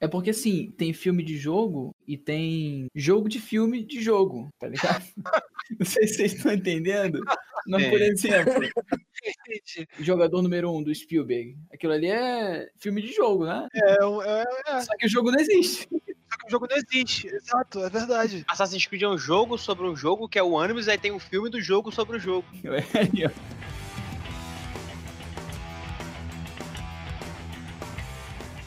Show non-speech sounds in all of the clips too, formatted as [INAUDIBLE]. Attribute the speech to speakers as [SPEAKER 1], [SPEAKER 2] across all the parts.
[SPEAKER 1] É porque, assim, tem filme de jogo e tem jogo de filme de jogo, tá ligado? [LAUGHS] Não sei se vocês estão entendendo. Mas, por exemplo, jogador número um do Spielberg. Aquilo ali é filme de jogo, né?
[SPEAKER 2] É, é, é.
[SPEAKER 1] Só que o jogo não existe.
[SPEAKER 2] Só que o jogo não existe. Exato, é verdade.
[SPEAKER 3] Assassin's Creed é um jogo sobre um jogo que é o ônibus, aí tem um filme do jogo sobre o jogo. [LAUGHS]
[SPEAKER 1] É,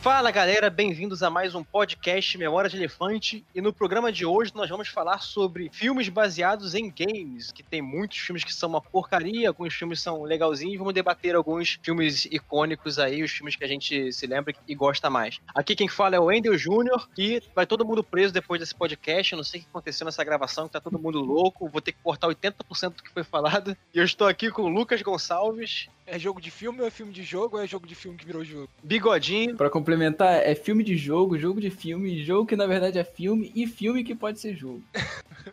[SPEAKER 3] Fala galera, bem-vindos a mais um podcast Memória de Elefante. E no programa de hoje nós vamos falar sobre filmes baseados em games, que tem muitos filmes que são uma porcaria, alguns filmes são legalzinhos. Vamos debater alguns filmes icônicos aí, os filmes que a gente se lembra e gosta mais. Aqui quem fala é o Wendel Júnior e vai todo mundo preso depois desse podcast. Eu não sei o que aconteceu nessa gravação, que tá todo mundo louco. Vou ter que cortar 80% do que foi falado. E eu estou aqui com o Lucas Gonçalves.
[SPEAKER 2] É jogo de filme ou é filme de jogo ou é jogo de filme que virou jogo?
[SPEAKER 3] Bigodinho.
[SPEAKER 1] Pra complementar, é filme de jogo, jogo de filme, jogo que na verdade é filme e filme que pode ser jogo.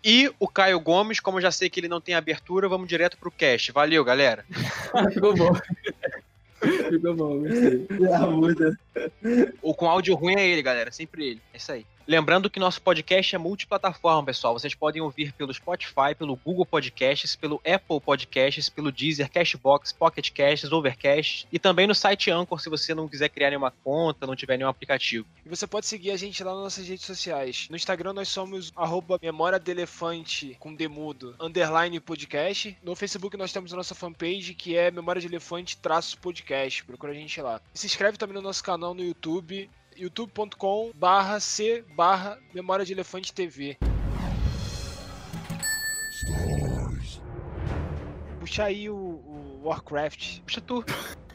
[SPEAKER 3] E o Caio Gomes, como eu já sei que ele não tem abertura, vamos direto pro cast. Valeu, galera. [LAUGHS]
[SPEAKER 1] Ficou bom. Ficou bom, gostei.
[SPEAKER 4] Ah, muda.
[SPEAKER 3] O com áudio ruim é ele, galera. Sempre ele. É isso aí. Lembrando que nosso podcast é multiplataforma, pessoal. Vocês podem ouvir pelo Spotify, pelo Google Podcasts, pelo Apple Podcasts, pelo Deezer, Cashbox, Pocket Casts, Overcast e também no site Anchor se você não quiser criar nenhuma conta, não tiver nenhum aplicativo.
[SPEAKER 2] E você pode seguir a gente lá nas nossas redes sociais. No Instagram nós somos arroba com demudo, underline podcast. No Facebook nós temos a nossa fanpage que é memória de elefante traço podcast. Procura a gente lá. E se inscreve também no nosso canal no YouTube youtube.com barra c barra memória de elefante TV. Puxa aí o, o Warcraft. Puxa tu.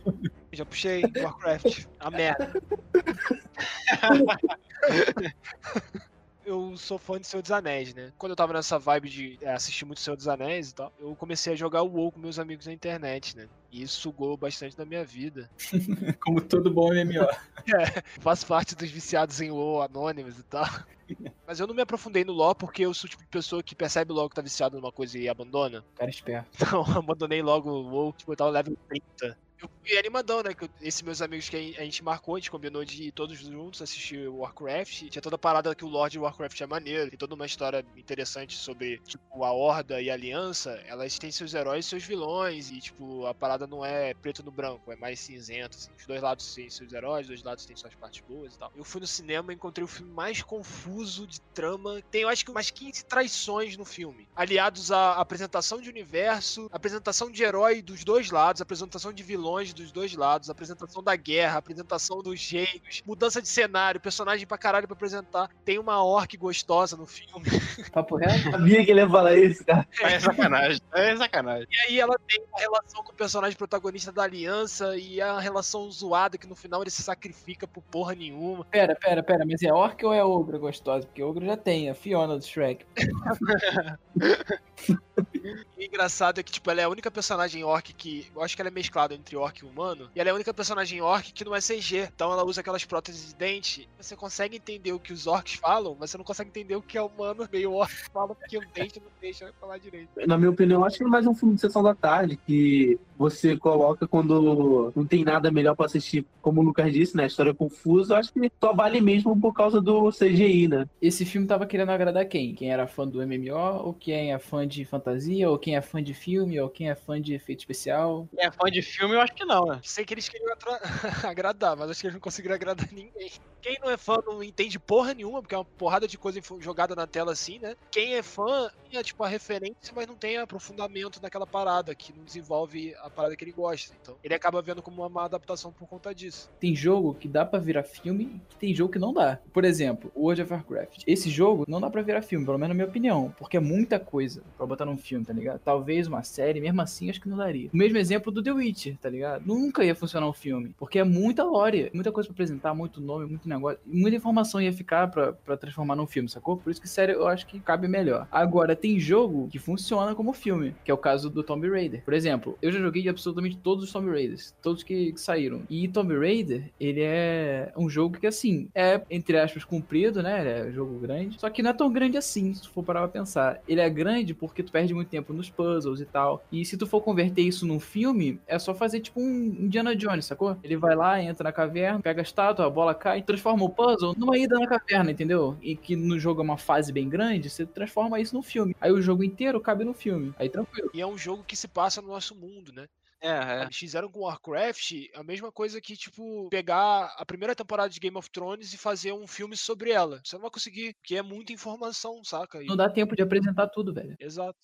[SPEAKER 2] [LAUGHS] Já puxei Warcraft. A merda. [LAUGHS] eu sou fã de Senhor dos Anéis, né? Quando eu tava nessa vibe de é, assistir muito Senhor dos Anéis e tal, eu comecei a jogar o WoW com meus amigos na internet, né? E isso sugou bastante da minha vida. [LAUGHS]
[SPEAKER 1] Como todo bom MMO. [LAUGHS]
[SPEAKER 2] É, faço parte dos viciados em WoW anônimos e tal. [LAUGHS] Mas eu não me aprofundei no LoL porque eu sou o tipo de pessoa que percebe logo que tá viciado numa coisa e abandona.
[SPEAKER 1] Cara esperto.
[SPEAKER 2] Então, abandonei logo o WoW, tipo, eu tava level 30. Eu fui animadão, né? Esses meus amigos que a gente marcou, a gente combinou de ir todos juntos assistir Warcraft. Tinha toda a parada que o Lord Warcraft é maneiro. Tem toda uma história interessante sobre, tipo, a Horda e a Aliança. Elas têm seus heróis e seus vilões. E, tipo, a parada não é preto no branco, é mais cinzento. Assim. Os dois lados têm seus heróis, os dois lados têm suas partes boas e tal. Eu fui no cinema e encontrei o filme mais confuso de trama. Tem, eu acho que, umas 15 traições no filme. Aliados à apresentação de universo, apresentação de herói dos dois lados, apresentação de vilões dos dois lados, apresentação da guerra, apresentação dos gênios, mudança de cenário, personagem pra caralho pra apresentar. Tem uma orc gostosa no filme. [LAUGHS]
[SPEAKER 1] Papo reto?
[SPEAKER 4] Sabia que ele ia falar isso, cara.
[SPEAKER 3] É sacanagem. É sacanagem.
[SPEAKER 2] E aí ela tem uma relação com o personagem protagonista da aliança e a relação zoada que no final ele se sacrifica por porra nenhuma.
[SPEAKER 1] Pera, pera, pera, mas é orc ou é ogro gostosa? Porque ogro já tem, a Fiona do Shrek. [LAUGHS]
[SPEAKER 2] E o engraçado é que, tipo, ela é a única personagem orc que. Eu acho que ela é mesclada entre orc e humano. E ela é a única personagem orc que não é CG. Então ela usa aquelas próteses de dente. Você consegue entender o que os orcs falam, mas você não consegue entender o que é humano meio orc fala, porque o dente não deixa falar direito.
[SPEAKER 4] Na minha opinião, acho que é mais um filme de sessão da tarde que você coloca quando não tem nada melhor pra assistir. Como o Lucas disse, né? A história é confusa. Acho que só vale mesmo por causa do CGI, né?
[SPEAKER 1] Esse filme tava querendo agradar quem? Quem era fã do MMO, ou quem é fã de fantasia, ou quem é fã de filme, ou quem é fã de efeito especial?
[SPEAKER 3] Quem é fã de filme, eu acho que não, né?
[SPEAKER 2] Sei que eles queriam atra- [LAUGHS] agradar, mas acho que eles não conseguiram agradar [LAUGHS] ninguém. Quem não é fã não entende porra nenhuma, porque é uma porrada de coisa jogada na tela assim, né? Quem é fã é tipo a referência, mas não tem aprofundamento naquela parada, que não desenvolve a parada que ele gosta. Então, ele acaba vendo como uma má adaptação por conta disso.
[SPEAKER 1] Tem jogo que dá pra virar filme e tem jogo que não dá. Por exemplo, World of Warcraft. Esse jogo não dá pra virar filme, pelo menos na minha opinião, porque é muita coisa pra botar num filme, tá ligado? Talvez uma série, mesmo assim, acho que não daria. O mesmo exemplo do The Witcher, tá ligado? Nunca ia funcionar um filme, porque é muita lore, muita coisa pra apresentar, muito nome, muito negócio, muita informação ia ficar pra, pra transformar num filme, sacou? Por isso que série eu acho que cabe melhor. Agora, tem jogo que funciona como filme, que é o caso do Tomb Raider. Por exemplo, eu já joguei absolutamente todos os Tomb Raiders, todos que, que saíram. E Tomb Raider, ele é um jogo que, assim, é, entre aspas, comprido, né? É um jogo grande. Só que não é tão grande assim, se tu for parar pra pensar. Ele é grande porque tu perde muito tempo nos puzzles e tal. E se tu for converter isso num filme, é só fazer tipo um Indiana Jones, sacou? Ele vai lá, entra na caverna, pega a estátua, a bola cai, transforma transforma o puzzle numa ida na caverna, entendeu? E que no jogo é uma fase bem grande, você transforma isso no filme. Aí o jogo inteiro cabe no filme. Aí tranquilo.
[SPEAKER 2] E é um jogo que se passa no nosso mundo, né?
[SPEAKER 3] É, é.
[SPEAKER 2] Eles fizeram com Warcraft a mesma coisa que, tipo, pegar a primeira temporada de Game of Thrones e fazer um filme sobre ela. Você não vai conseguir, porque é muita informação, saca? E-
[SPEAKER 1] Não dá tempo de apresentar tudo, velho.
[SPEAKER 2] Exato.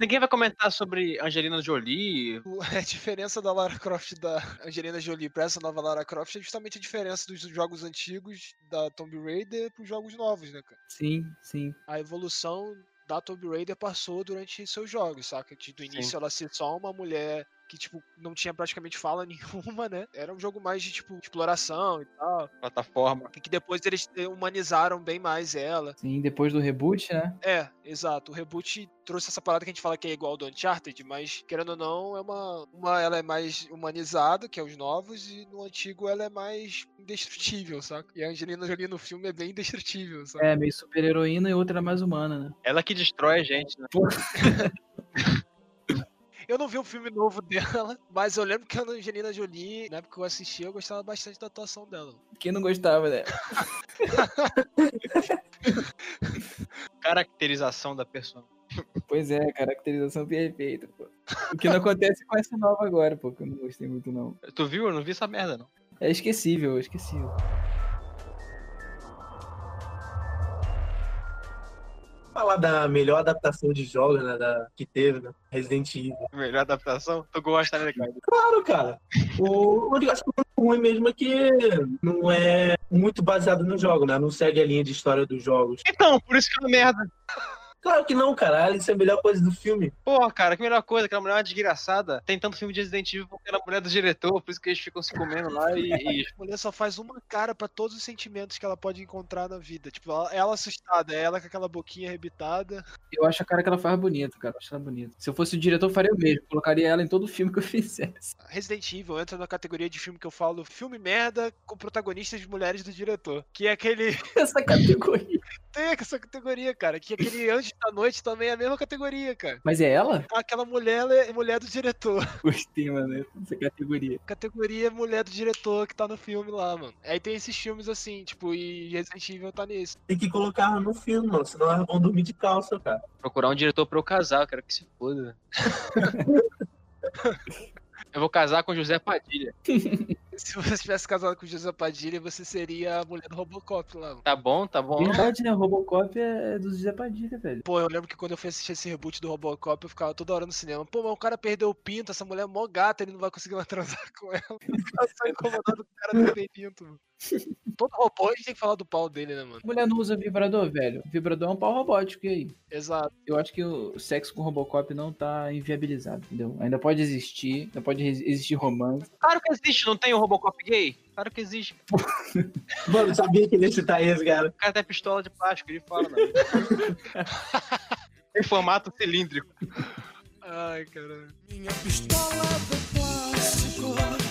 [SPEAKER 3] Ninguém vai comentar sobre Angelina Jolie. [LAUGHS]
[SPEAKER 2] A diferença da Lara Croft da Angelina Jolie pra essa nova Lara Croft é justamente a diferença dos jogos antigos da Tomb Raider pros jogos novos, né, cara?
[SPEAKER 1] Sim, sim.
[SPEAKER 2] A evolução da Tomb Raider passou durante seus jogos, saca? De- Do início ela ser só uma mulher que, tipo, não tinha praticamente fala [LAUGHS] nenhuma, né? Era um jogo mais de, tipo, exploração e tal.
[SPEAKER 3] Plataforma.
[SPEAKER 2] E que depois eles humanizaram bem mais ela.
[SPEAKER 1] Sim, depois do reboot, né?
[SPEAKER 2] É, exato. O reboot trouxe essa parada que a gente fala que é igual ao do Uncharted, mas querendo ou não, é uma, uma ela é mais humanizada, que é os novos, e no antigo ela é mais indestrutível, saca? E a Angelina Jolie no filme é bem indestrutível, saca?
[SPEAKER 1] É, meio super heroína e outra mais humana, né?
[SPEAKER 3] Ela que destrói a gente, né? [LAUGHS]
[SPEAKER 2] Eu não vi o filme novo [LAUGHS] dela, mas eu lembro que a Angelina Jolie, na época que eu assisti, eu gostava bastante da atuação dela.
[SPEAKER 1] Quem não gostava, né? [LAUGHS]
[SPEAKER 3] Caracterização da personagem.
[SPEAKER 1] Pois é, caracterização perfeita, pô. O que não acontece com essa nova agora, pô, que eu não gostei muito, não.
[SPEAKER 3] Tu viu? Eu não vi essa merda, não.
[SPEAKER 1] É esquecível, é esquecível.
[SPEAKER 4] Falar da melhor adaptação de jogos, né? Da, que teve, né? Resident Evil.
[SPEAKER 3] Melhor adaptação? Tu gosta, né, Ricardo?
[SPEAKER 4] Claro, cara. O o único acho que o ruim mesmo é que não é muito baseado no jogo, né? Não segue a linha de história dos jogos.
[SPEAKER 3] Então, por isso que é uma merda.
[SPEAKER 4] Claro que não, cara. Alice é a melhor coisa do filme.
[SPEAKER 3] Porra, cara, que melhor coisa. Aquela mulher é uma desgraçada. Tem tanto filme de Resident Evil porque ela é a mulher do diretor, por isso que eles ficam se comendo lá e. e- [LAUGHS]
[SPEAKER 2] A mulher só faz uma cara pra todos os sentimentos que ela pode encontrar na vida. Tipo, ela, ela assustada, ela com aquela boquinha arrebitada.
[SPEAKER 1] Eu acho a cara que ela faz bonita, cara. Eu acho ela bonita. Se eu fosse o diretor, eu faria o mesmo. Colocaria ela em todo filme que eu [LAUGHS] fizesse.
[SPEAKER 2] Resident Evil entra na categoria de filme que eu falo filme merda com protagonistas de mulheres do diretor. Que é aquele. [LAUGHS]
[SPEAKER 1] Essa categoria.
[SPEAKER 2] Tem [LAUGHS] essa categoria, cara. Que aquele [LAUGHS] Anjos da Noite também é a mesma categoria, cara.
[SPEAKER 1] Mas é ela?
[SPEAKER 2] Aquela mulher ela é mulher do diretor. [LAUGHS]
[SPEAKER 1] Gostei, mano. Essa categoria.
[SPEAKER 2] Categoria mulher do diretor que tá no filme lá, mano. Aí tem esses filmes assim, tipo, e Resident Evil tá nesse.
[SPEAKER 4] Tem que colocar no filme, mano. Senão elas vão dormir de calça, cara.
[SPEAKER 3] Procurar um diretor pra eu casar, eu quero que se foda. eu vou casar com José Padilha.
[SPEAKER 2] Se você tivesse casado com o José Padilha, você seria a mulher do Robocop lá. mano.
[SPEAKER 3] Tá bom, tá bom.
[SPEAKER 1] Verdade, né? Robocop é do Zé Padilha, velho.
[SPEAKER 2] Pô, eu lembro que quando eu fui assistir esse reboot do Robocop, eu ficava toda hora no cinema. Pô, mas o cara perdeu o pinto, essa mulher é mó gata, ele não vai conseguir mais [LAUGHS] transar com ela. Eu só incomodado com o cara não ter pinto, mano. [LAUGHS] Todo robô a gente tem que falar do pau dele, né, mano?
[SPEAKER 1] Mulher não usa vibrador, velho. Vibrador é um pau robótico, e aí?
[SPEAKER 2] Exato.
[SPEAKER 1] Eu acho que o sexo com Robocop não tá inviabilizado, entendeu? Ainda pode existir, ainda pode existir romance.
[SPEAKER 3] Claro que existe, não tem o Robocop gay? Claro que existe. [LAUGHS]
[SPEAKER 4] Mano, eu sabia que ele ia citar esse, cara.
[SPEAKER 3] O cara tem pistola de plástico, ele fala, né? em [LAUGHS] formato cilíndrico.
[SPEAKER 2] Ai, caralho.
[SPEAKER 5] Minha pistola de plástico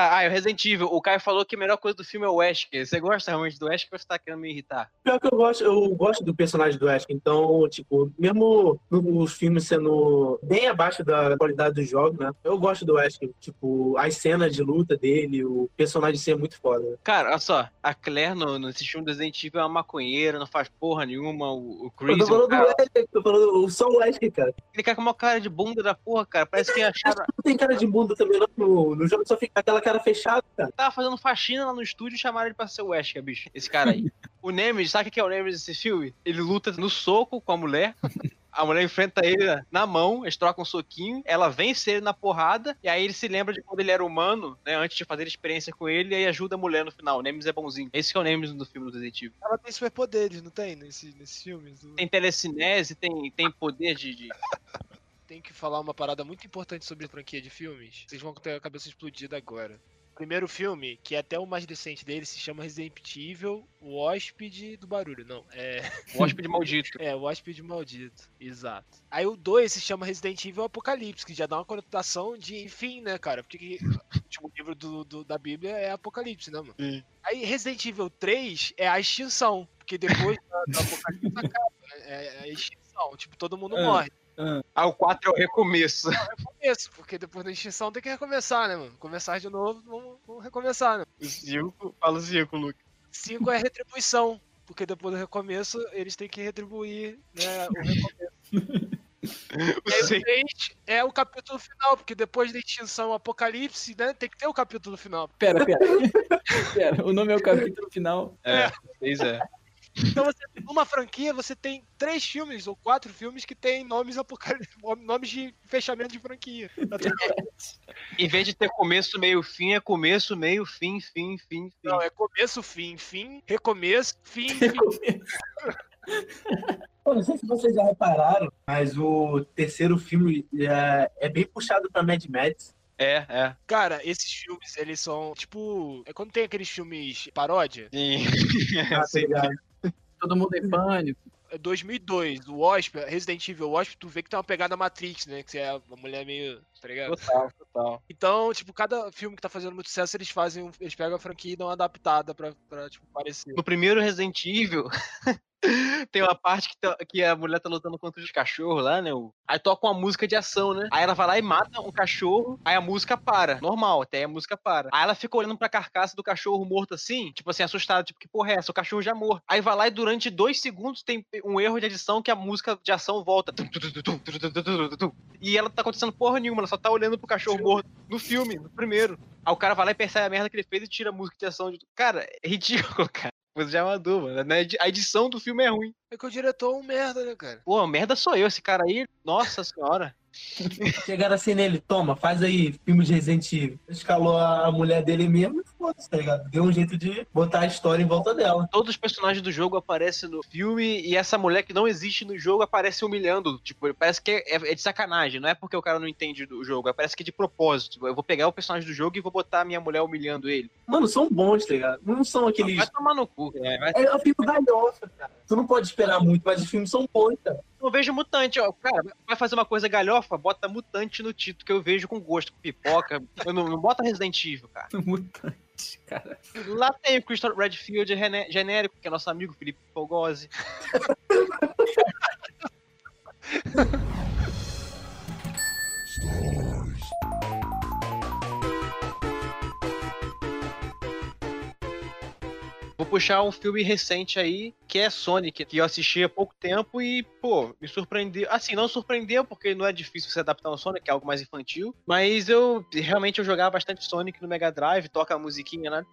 [SPEAKER 3] Tá, ah, o Resident Evil. O Caio falou que a melhor coisa do filme é o Wesker. Você gosta realmente do Wesker ou você tá querendo me irritar?
[SPEAKER 4] Pior que eu gosto, eu gosto do personagem do Ash, então, tipo, mesmo os filmes sendo bem abaixo da qualidade do jogo, né? Eu gosto do Ash, tipo, as cenas de luta dele, o personagem ser muito foda.
[SPEAKER 3] Cara, olha só. A Claire no, nesse filme do Resident Evil é uma maconheira, não faz porra nenhuma. O, o
[SPEAKER 4] Eu
[SPEAKER 3] Chris,
[SPEAKER 4] tô
[SPEAKER 3] o
[SPEAKER 4] falando do
[SPEAKER 3] cara,
[SPEAKER 4] Ash, tô falando só o Ash, cara.
[SPEAKER 3] ele cara com uma cara de bunda da porra, cara. Parece que acharam.
[SPEAKER 4] Não tem cara de bunda também, não. No, no jogo só fica aquela cara fechada, cara.
[SPEAKER 3] Tava fazendo faxina lá no estúdio e chamaram ele pra ser o Wesker, bicho. Esse cara aí. [LAUGHS] o Nemesis, sabe o que é o Nemesis desse filme? Ele luta no soco com a mulher. A mulher enfrenta ele na mão, eles trocam um soquinho, ela vence ele na porrada, e aí ele se lembra de quando ele era humano, né? Antes de fazer experiência com ele, e aí ajuda a mulher no final. O Nemesis é bonzinho. Esse que é o Nemesis do filme do Evil.
[SPEAKER 2] Ela tem superpoderes, não tem? Nesse, nesses filmes?
[SPEAKER 3] Tem telecinese, tem, tem poder de. de-
[SPEAKER 2] Tem que falar uma parada muito importante sobre a franquia de filmes. Vocês vão ter a cabeça explodida agora. O primeiro filme, que é até o mais decente dele, se chama Resident Evil, o hóspede do barulho. Não, é.
[SPEAKER 3] O hóspede maldito. [LAUGHS]
[SPEAKER 2] É, o hóspede maldito. Exato. Aí o 2 se chama Resident Evil Apocalipse, que já dá uma conotação de fim, né, cara? Porque que- o último livro do, do- da Bíblia é Apocalipse, né, mano?
[SPEAKER 3] Sim.
[SPEAKER 2] Aí Resident Evil 3 é a extinção. porque depois da, da apocalipse [LAUGHS] acaba, né? é, é a extinção, tipo, todo mundo
[SPEAKER 1] Ah.
[SPEAKER 2] morre.
[SPEAKER 3] Ah, o 4 é o recomeço.
[SPEAKER 2] Começo, porque depois da extinção tem que recomeçar, né, mano? Começar de novo, vamos, vamos recomeçar, né?
[SPEAKER 3] O 5, fala o 5, Luke.
[SPEAKER 2] 5 é retribuição, porque depois do recomeço eles têm que retribuir né, o [LAUGHS] recomeço.
[SPEAKER 3] O
[SPEAKER 2] E aí, o
[SPEAKER 3] 6
[SPEAKER 2] 6 é o capítulo final, porque depois da extinção, o apocalipse, né, tem que ter o capítulo final.
[SPEAKER 1] Pera, pera. pera, o nome é o capítulo final.
[SPEAKER 3] é. seis é.
[SPEAKER 2] Então, você, numa franquia, você tem três filmes ou quatro filmes que tem nomes [LAUGHS] nomes de fechamento de franquia.
[SPEAKER 3] Em vez de ter começo, meio, fim, é começo, meio, fim, fim, fim, fim.
[SPEAKER 2] Não, é começo, fim, fim, recomeço, fim, fim. [LAUGHS]
[SPEAKER 4] Pô, não sei se vocês já repararam, mas o terceiro filme é, é bem puxado pra Mad Max.
[SPEAKER 3] É, é.
[SPEAKER 2] Cara, esses filmes, eles são, tipo... É quando tem aqueles filmes paródia,
[SPEAKER 3] Sim. [LAUGHS]
[SPEAKER 4] Tá
[SPEAKER 3] Sim.
[SPEAKER 4] ligado?
[SPEAKER 1] Todo mundo em pânico.
[SPEAKER 2] é 2002, o Wasp, Resident Evil Wasp, tu vê que tem uma pegada Matrix, né? Que você é uma mulher meio, tá ligado?
[SPEAKER 3] Total, total.
[SPEAKER 2] Então, tipo, cada filme que tá fazendo muito sucesso, eles fazem, um- eles pegam a franquia e dão uma adaptada pra, pra tipo, parecer.
[SPEAKER 3] No primeiro Resident Evil, [LAUGHS] tem uma parte que, tá- que a mulher tá lutando contra os cachorros lá, né? Aí toca uma música de ação, né? Aí ela vai lá e mata um cachorro, aí a música para. Normal, até aí a música para. Aí ela fica olhando pra carcaça do cachorro morto assim, tipo assim, assustada, tipo, que porra é essa? O cachorro já morto. Aí vai lá e durante dois segundos tem um erro de edição que a música de ação volta. E ela não tá acontecendo porra nenhuma, ela só tá olhando pro cachorro morto no filme, no primeiro. Aí o cara vai lá e percebe a merda que ele fez e tira a música de ação. De... Cara, é ridículo, [LAUGHS] cara. Coisa de amador, mano. né? A edição do filme é ruim.
[SPEAKER 2] É que o diretor é um merda, né, cara?
[SPEAKER 3] Pô, merda sou eu, esse cara aí. Nossa senhora. [LAUGHS]
[SPEAKER 4] Chegaram assim nele, toma, faz aí filme de Resident Evil. Escalou a mulher dele mesmo e foda-se, tá ligado? Deu um jeito de botar a história em volta dela.
[SPEAKER 3] Todos os personagens do jogo aparecem no filme e essa mulher que não existe no jogo aparece humilhando. Tipo, parece que é, é de sacanagem. Não é porque o cara não entende do jogo, é parece que é de propósito. Tipo, Eu vou pegar o personagem do jogo e vou botar a minha mulher humilhando ele.
[SPEAKER 4] Mano, são bons, tá ligado? Não são aqueles.
[SPEAKER 3] Vai tomar no cu.
[SPEAKER 4] É o filme galhofa, cara. Tu não pode esperar muito, mas os filmes são bons, cara.
[SPEAKER 3] Eu vejo mutante, ó. Cara, vai fazer uma coisa galhofa, bota mutante no título, que eu vejo com gosto, com pipoca. Eu não, não bota Resident Evil, cara. [LAUGHS]
[SPEAKER 1] Mutante, cara.
[SPEAKER 3] Lá tem o Christopher Redfield genérico, que é nosso amigo Felipe Fogose. [LAUGHS] Vou puxar um filme recente aí, que é Sonic, que eu assisti há pouco tempo e, pô, me surpreendeu. Assim, não surpreendeu, porque não é difícil se adaptar ao Sonic, é algo mais infantil. Mas eu, realmente, eu jogava bastante Sonic no Mega Drive, toca a musiquinha lá.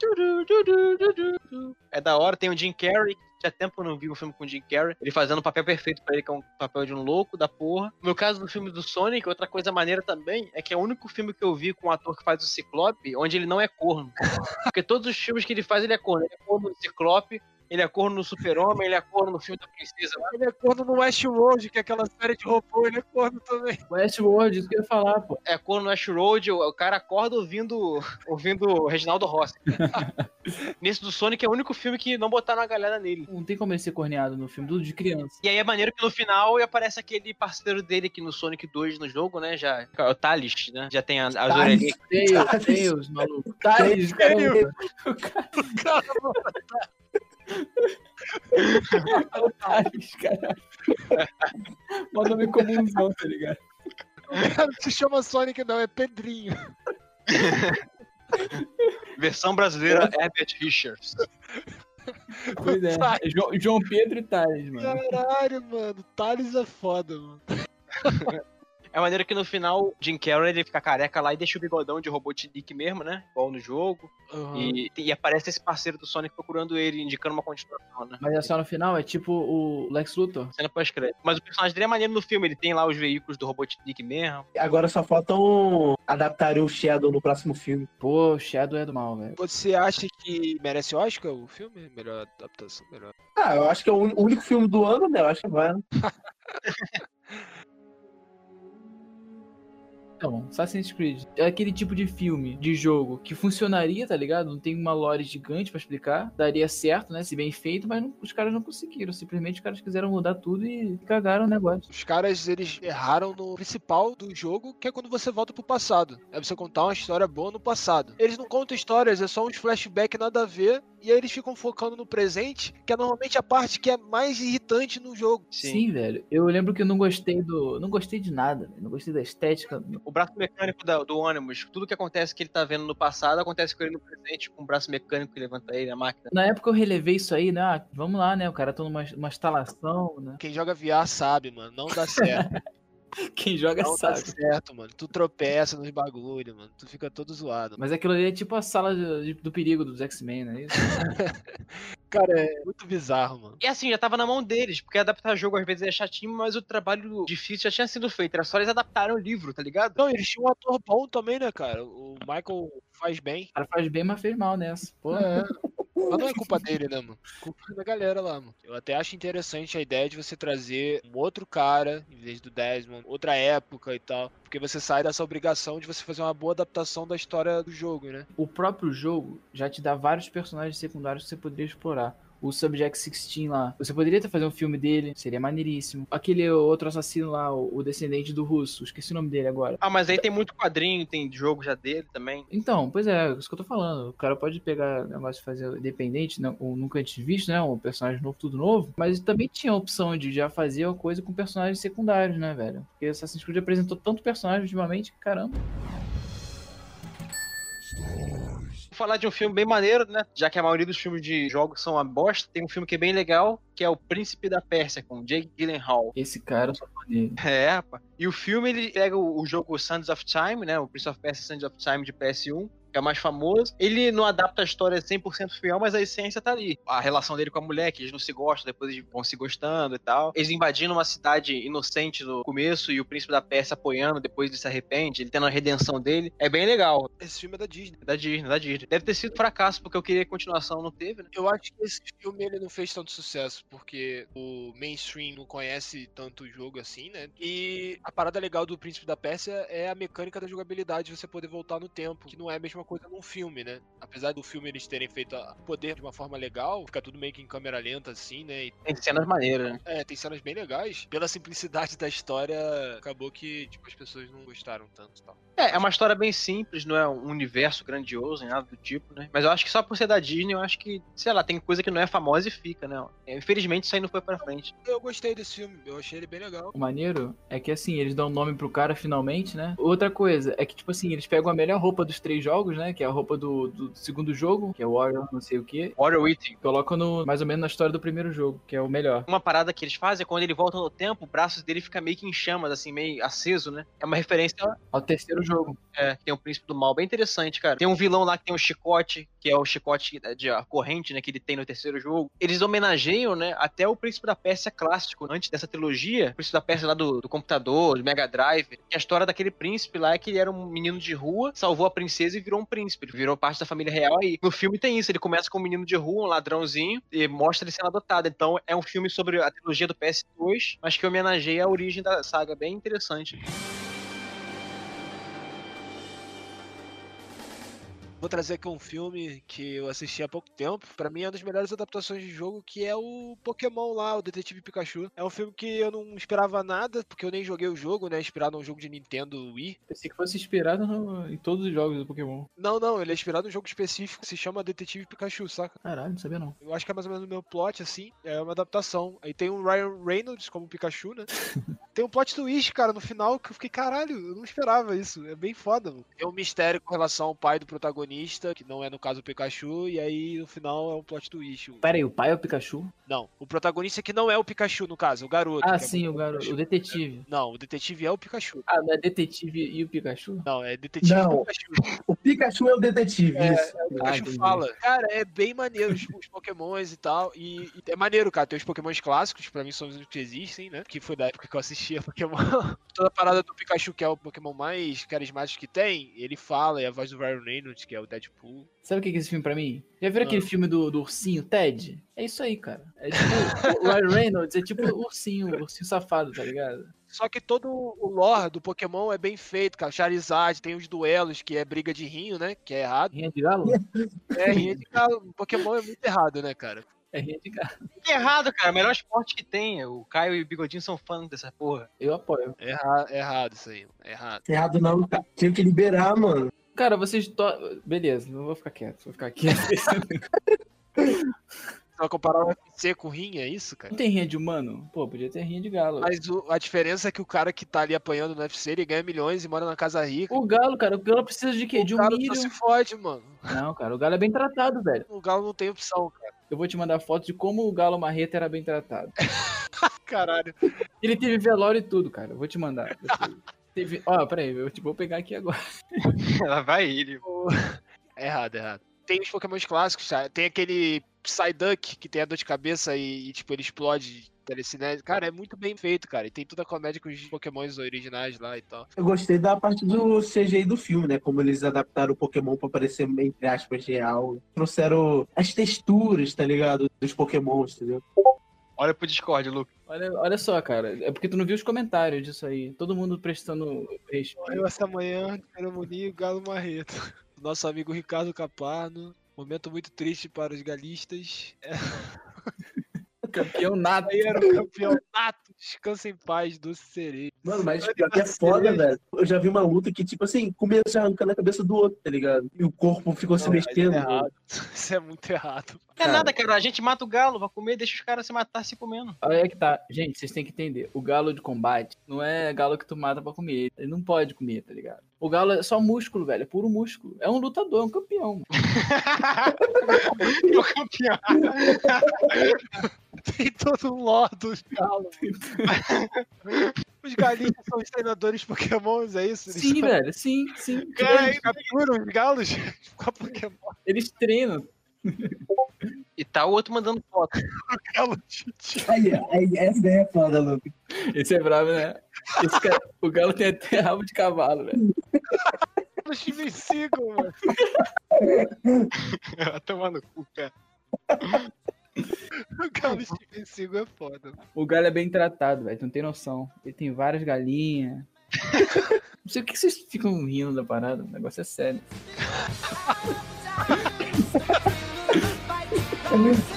[SPEAKER 3] É da hora, tem o Jim Carrey, tinha tempo que eu não vi um filme com o Jim Carrey. Ele fazendo o papel perfeito pra ele, que é um papel de um louco da porra. No caso do filme do Sonic, outra coisa maneira também é que é o único filme que eu vi com um ator que faz o Ciclope, onde ele não é corno. [LAUGHS] Porque todos os filmes que ele faz, ele é corno. Ele é corno no Ciclope, ele é corno no Super-Homem, ele é corno no filme da Princesa.
[SPEAKER 2] Ele é corno no Westworld, que é aquela série de robô, ele é corno também.
[SPEAKER 1] Westworld, isso que eu ia falar, pô.
[SPEAKER 3] É corno no Ash Road, o, cara acorda ouvindo, ouvindo o Reginaldo Rossi. [LAUGHS] Nesse do Sonic é o único filme que não botaram a galera nele.
[SPEAKER 1] Não tem como ele ser corneado no filme, tudo de criança.
[SPEAKER 3] E aí é maneiro que no final aparece aquele parceiro dele que no Sonic 2 no jogo, né? Já, o Thales, né? Já tem a- as
[SPEAKER 4] Thales.
[SPEAKER 3] orelhinhas.
[SPEAKER 1] Tails, Tails, maluco. Tails, caramba. O Tails, caralho. Mó nome comunzão, tá ligado?
[SPEAKER 2] O cara não se chama Sonic, não, é Pedrinho.
[SPEAKER 3] Versão brasileira Herbert Richards.
[SPEAKER 1] Pois é. João, Pedro e Tails, mano.
[SPEAKER 2] Caralho, mano. Thales é foda, mano.
[SPEAKER 3] É maneiro que no final, Jim Carrey ele fica careca lá e deixa o bigodão de Robotnik mesmo, né? Igual no jogo. E, e aparece esse parceiro do Sonic procurando ele, indicando uma continuação, né?
[SPEAKER 1] Mas é só no final, é tipo o Lex Luthor.
[SPEAKER 3] Cena pós-crédito. Mas o personagem dele é maneiro no filme, ele tem lá os veículos do Robotnik mesmo.
[SPEAKER 4] Agora só faltam adaptarem o Shadow no próximo filme.
[SPEAKER 1] Pô, o Shadow é do mal, velho.
[SPEAKER 2] Você acha que merece Oscar o filme? Melhor adaptação, melhor.
[SPEAKER 4] Ah, eu acho que é o único filme do ano, né? Eu acho que vai. [LAUGHS]
[SPEAKER 1] Então, Assassin's Creed é aquele tipo de filme, de jogo, que funcionaria, tá ligado? Não tem uma lore gigante pra explicar. Daria certo, né? Se bem feito, mas não- os caras não conseguiram. Simplesmente os caras quiseram mudar tudo e cagaram o negócio.
[SPEAKER 2] Os caras, eles erraram no principal do jogo, que é quando você volta pro passado. É você contar uma história boa no passado. Eles não contam histórias, é só uns flashbacks nada a ver, e aí eles ficam focando no presente, que é normalmente a parte que é mais irritante no jogo.
[SPEAKER 1] Sim. velho. Eu lembro que eu não gostei do. Não gostei de nada, velho. Não gostei da estética.
[SPEAKER 3] O braço mecânico da- do ônibus, tudo que acontece que ele tá vendo no passado, acontece com ele no presente, com o braço mecânico que levanta ele, a máquina.
[SPEAKER 1] Na época eu relevei isso aí, né? Ah, vamos lá, né? O cara tá numa uma instalação, né?
[SPEAKER 2] Quem joga VR sabe, mano, não dá certo. [LAUGHS] [LAUGHS]
[SPEAKER 1] Quem joga
[SPEAKER 2] não
[SPEAKER 1] sabe.
[SPEAKER 2] certo, mano. Tu tropeça nos bagulho, mano. Tu fica todo zoado.
[SPEAKER 1] Mas aquilo ali é tipo a sala de- do perigo dos X-Men, não é isso? [LAUGHS]
[SPEAKER 2] Cara, é muito bizarro, mano.
[SPEAKER 3] E assim, já tava na mão deles, porque adaptar jogo às vezes é chatinho, mas o trabalho difícil já tinha sido feito. Era só eles adaptarem o livro, tá ligado?
[SPEAKER 2] Não, eles tinham um ator bom também, né, cara? O Michael faz bem.
[SPEAKER 1] O cara faz bem, mas fez mal nessa. Pô,
[SPEAKER 2] É. Mas não é culpa dele, né, mano? Culpa da galera lá, mano. Eu até acho interessante a ideia de você trazer um outro cara, em vez do Desmond, outra época e tal. Porque você sai dessa obrigação de você fazer uma boa adaptação da história do jogo, né?
[SPEAKER 1] o próprio jogo já te dá vários personagens secundários que você poderia explorar. O Subject 16 lá. Você poderia ter fazer um filme dele, seria maneiríssimo. Aquele outro assassino lá, o descendente do russo, esqueci o nome dele agora.
[SPEAKER 3] Ah, mas aí tem muito quadrinho, tem jogo já dele também.
[SPEAKER 1] Então, pois é, isso que eu tô falando. O cara pode pegar o negócio de fazer independente, não, ou nunca antes visto, né? Um personagem novo, tudo novo. Mas também tinha a opção de já fazer uma coisa com personagens secundários, né, velho? Porque Assassin's Creed apresentou tanto personagem ultimamente que caramba.
[SPEAKER 3] Vou falar de um filme bem maneiro, né? Já que a maioria dos filmes de jogos são uma bosta, tem um filme que é bem legal, que é O Príncipe da Pérsia, com Jake Gyllenhaal.
[SPEAKER 1] Esse cara, eu sou fã dele.
[SPEAKER 3] É, rapaz. E o filme, ele pega o, o jogo Sands of Time, né? O Prince of Persia Sands of Time de PS1, que é o mais famoso. Ele não adapta a história 100% fiel, mas a essência tá ali. A relação dele com a mulher, que eles não se gostam, depois eles vão se gostando e tal. Eles invadindo uma cidade inocente no começo e o Príncipe da Pérsia apoiando, depois ele se arrepende, ele tendo a redenção dele. É bem legal.
[SPEAKER 2] Esse filme é da Disney.
[SPEAKER 3] Da Disney, da Disney. Deve ter sido fracasso, porque eu queria continuação, não teve, né?
[SPEAKER 2] Eu acho que esse filme ele não fez tanto sucesso, porque o mainstream não conhece tanto o jogo assim, né? E a parada legal do Príncipe da Pérsia é a mecânica da jogabilidade, você poder voltar no tempo, que não é a mesma coisa num filme, né? Apesar do filme eles terem feito o poder de uma forma legal, fica tudo meio que em câmera lenta assim, né? E,
[SPEAKER 3] Tem cenas maneiras, né?
[SPEAKER 2] é, tem cenas bem legais. Pela simplicidade da história, acabou que tipo as pessoas não gostaram tanto, e tal.
[SPEAKER 3] É, é uma história bem simples, não é um universo grandioso, nem nada do tipo, né? Mas eu acho que só por ser da Disney, eu acho que, sei lá, tem coisa que não é famosa e fica, né? Infelizmente isso aí não foi pra frente.
[SPEAKER 2] Eu gostei desse filme, eu achei ele bem legal.
[SPEAKER 1] O maneiro é que assim, eles dão nome pro cara finalmente, né? Outra coisa é que, tipo assim, eles pegam a melhor roupa dos três jogos, né? Que é a roupa do, do segundo jogo, que é o Warrior, não sei o que.
[SPEAKER 3] Warrior Eating.
[SPEAKER 1] Colocam no, mais ou menos na história do primeiro jogo, que é o melhor.
[SPEAKER 3] Uma parada que eles fazem é quando ele volta no tempo, o braço dele fica meio que em chamas, assim, meio aceso, né? É uma referência
[SPEAKER 1] Ao terceiro jogo.
[SPEAKER 3] É, que tem o Príncipe do Mal, bem interessante, cara. Tem um vilão lá que tem um chicote, que é o chicote de a corrente, né, que ele tem no terceiro jogo. Eles homenageiam, né, até o Príncipe da Pérsia clássico, antes dessa trilogia. O Príncipe da Pérsia lá do, do computador, do Mega Drive. E a história daquele príncipe lá é que ele era um menino de rua, salvou a princesa e virou um príncipe. Ele virou parte da família real aí. No filme tem isso, ele começa com um menino de rua, um ladrãozinho, e mostra ele sendo adotado. Então é um filme sobre a trilogia do PS2, mas que homenageia a origem da saga. Bem interessante.
[SPEAKER 2] Vou trazer aqui um filme que eu assisti há pouco tempo. Pra mim é uma das melhores adaptações de jogo, que é o Pokémon lá, o Detetive Pikachu. É um filme que eu não esperava nada, porque eu nem joguei o jogo, né? Inspirado num jogo de Nintendo Wii.
[SPEAKER 1] Pensei que fosse inspirado no- em todos os jogos do Pokémon.
[SPEAKER 2] Não, não, ele é inspirado num jogo específico que se chama Detetive Pikachu, saca?
[SPEAKER 1] Caralho, não sabia não.
[SPEAKER 2] Eu acho que é mais ou menos o meu plot, assim. É uma adaptação. Aí tem o Ryan Reynolds como Pikachu, né? [LAUGHS] tem um plot twist, cara, no final, que eu fiquei, caralho, eu não esperava isso. É bem foda, mano. Tem um mistério com relação ao pai do protagonista, que não é no caso o Pikachu, e aí no final é um plot twist.
[SPEAKER 1] Pera aí, o pai é o Pikachu?
[SPEAKER 2] Não, o protagonista que não é o Pikachu, no caso, o garoto.
[SPEAKER 1] Ah,
[SPEAKER 2] é
[SPEAKER 1] sim, o garoto. O detetive.
[SPEAKER 2] Não, o detetive é o Pikachu.
[SPEAKER 1] Ah, não é detetive e o Pikachu?
[SPEAKER 2] Não, é detetive
[SPEAKER 4] Não.
[SPEAKER 2] Pikachu.
[SPEAKER 4] O Pikachu é o detetive,
[SPEAKER 2] É,
[SPEAKER 4] isso.
[SPEAKER 2] O Pikachu
[SPEAKER 1] entendi.
[SPEAKER 2] fala. Cara, é bem maneiro os, os pokémons e tal. E, e é maneiro, cara. Tem os pokémons clássicos, pra mim são os únicos que existem, né? Que foi da época que eu assisti. assistia [LAUGHS] Pokémon. Toda a parada do Pikachu, que é o Pokémon mais carismático que tem, ele fala, e a voz do Ryan Reynolds, que é o Deadpool.
[SPEAKER 1] Sabe o que é esse filme pra mim? Já viram
[SPEAKER 2] Ah.
[SPEAKER 1] aquele filme do, do ursinho, Ted? É isso aí, cara. É tipo, o Ryan Reynolds é tipo o ursinho, o ursinho safado, tá ligado?
[SPEAKER 2] Só que todo o lore do Pokémon é bem feito, cara. Charizard, tem os duelos, que é briga de rinho, né? Que é errado.
[SPEAKER 1] Rinha de galo?
[SPEAKER 2] É, rinha de galo. Pokémon é muito errado, né, cara?
[SPEAKER 1] É rinha de galo.
[SPEAKER 3] Que errado, cara. Melhor esporte que tem. O Caio e o Bigodinho são fãs dessa porra.
[SPEAKER 1] Eu apoio.
[SPEAKER 2] É erra- é errado isso aí. É errado.
[SPEAKER 4] Errado não, cara. Tinha que liberar, mano.
[SPEAKER 1] Cara, vocês. To... Beleza, não vou ficar quieto, vou ficar quieto. [LAUGHS]
[SPEAKER 2] Vai comparar o UFC com rinha, é isso, cara?
[SPEAKER 1] Não tem rinha de humano? Pô, podia ter rinha de galo.
[SPEAKER 2] Mas o- a diferença é que o cara que tá ali apanhando no UFC, ele ganha milhões e mora na casa rica.
[SPEAKER 1] O galo, cara, o galo precisa de quê? De
[SPEAKER 2] o
[SPEAKER 1] um
[SPEAKER 2] cara
[SPEAKER 1] milho.
[SPEAKER 2] só se fode, mano.
[SPEAKER 1] Não, cara, o galo é bem tratado, velho.
[SPEAKER 2] O Galo não tem opção, cara.
[SPEAKER 1] Eu vou te mandar foto de como o galo marreta era bem tratado. [LAUGHS]
[SPEAKER 2] Caralho.
[SPEAKER 1] Ele teve velório e tudo, cara. Eu vou te mandar. [LAUGHS] Teve... Ó, peraí, eu te vou pegar aqui agora. [LAUGHS]
[SPEAKER 3] Ela vai ele.
[SPEAKER 2] É errado, é errado. Tem os Pokémon clássicos, tá? Tem aquele Psyduck que tem a dor de cabeça e, e, tipo, ele explode telecinese. Cara, é muito bem feito, cara. E tem toda a comédia com os Pokémons originais lá e tal.
[SPEAKER 4] Eu gostei da parte do CGI do filme, né? Como eles adaptaram o Pokémon pra parecer, entre aspas, real. Trouxeram as texturas, tá ligado? Dos Pokémons, entendeu?
[SPEAKER 3] Olha pro Discord, Luke.
[SPEAKER 1] Olha, olha só, cara. É porque tu não viu os comentários disso aí. Todo mundo prestando respeito.
[SPEAKER 2] Morreu essa manhã, Caramuni e Galo Marreto. [LAUGHS] Nosso amigo Ricardo Caparno. Momento muito triste para os galistas.
[SPEAKER 1] Campeão [LAUGHS] nada.
[SPEAKER 2] Aí era o campeonato. Descansa em paz, doce cereja.
[SPEAKER 4] Mano, mas pior que é foda, velho. Eu já vi uma luta que, tipo assim, começa arrancando a cabeça do outro, tá ligado? E o corpo ficou se
[SPEAKER 2] Não, mas
[SPEAKER 4] mexendo.
[SPEAKER 2] é. [LAUGHS] Isso é muito errado.
[SPEAKER 3] Não é nada, cara. A gente mata o galo, vai comer, deixa os caras se matar se comendo.
[SPEAKER 1] Olha aí que tá. Gente, vocês têm que entender. O galo de combate não é galo que tu mata pra comer. Ele não pode comer, tá ligado? O galo é só músculo, velho. É puro músculo. É um lutador, é um campeão.
[SPEAKER 3] o [LAUGHS] campeão. [LAUGHS]
[SPEAKER 2] Tem todo um lore dos galos. Os galinhos são os treinadores Pokémons, é isso? Eles
[SPEAKER 1] Sim,
[SPEAKER 2] só-
[SPEAKER 1] velho. Sim, sim.
[SPEAKER 2] Cara,
[SPEAKER 1] eles,
[SPEAKER 2] capturam os galos [LAUGHS] com a Pokémon.
[SPEAKER 1] eles treinam.
[SPEAKER 3] E tá o outro mandando foto.
[SPEAKER 2] Galo Titi.
[SPEAKER 4] Aí, aí, essa daí é foda, Luke.
[SPEAKER 1] Esse é bravo, né? Esse cara- o galo tem até rabo de cavalo, velho.
[SPEAKER 2] Galo Steven Seagal, mano. [LAUGHS]
[SPEAKER 3] Vai tomar no cu, cara. [LAUGHS]
[SPEAKER 2] O Galo Steven Seagal é foda.
[SPEAKER 1] O galo é bem tratado, velho. Tu não tem noção. Ele tem várias galinhas. [LAUGHS] Não sei o que vocês ficam rindo da parada. O negócio é sério. [LAUGHS]
[SPEAKER 5] Fight,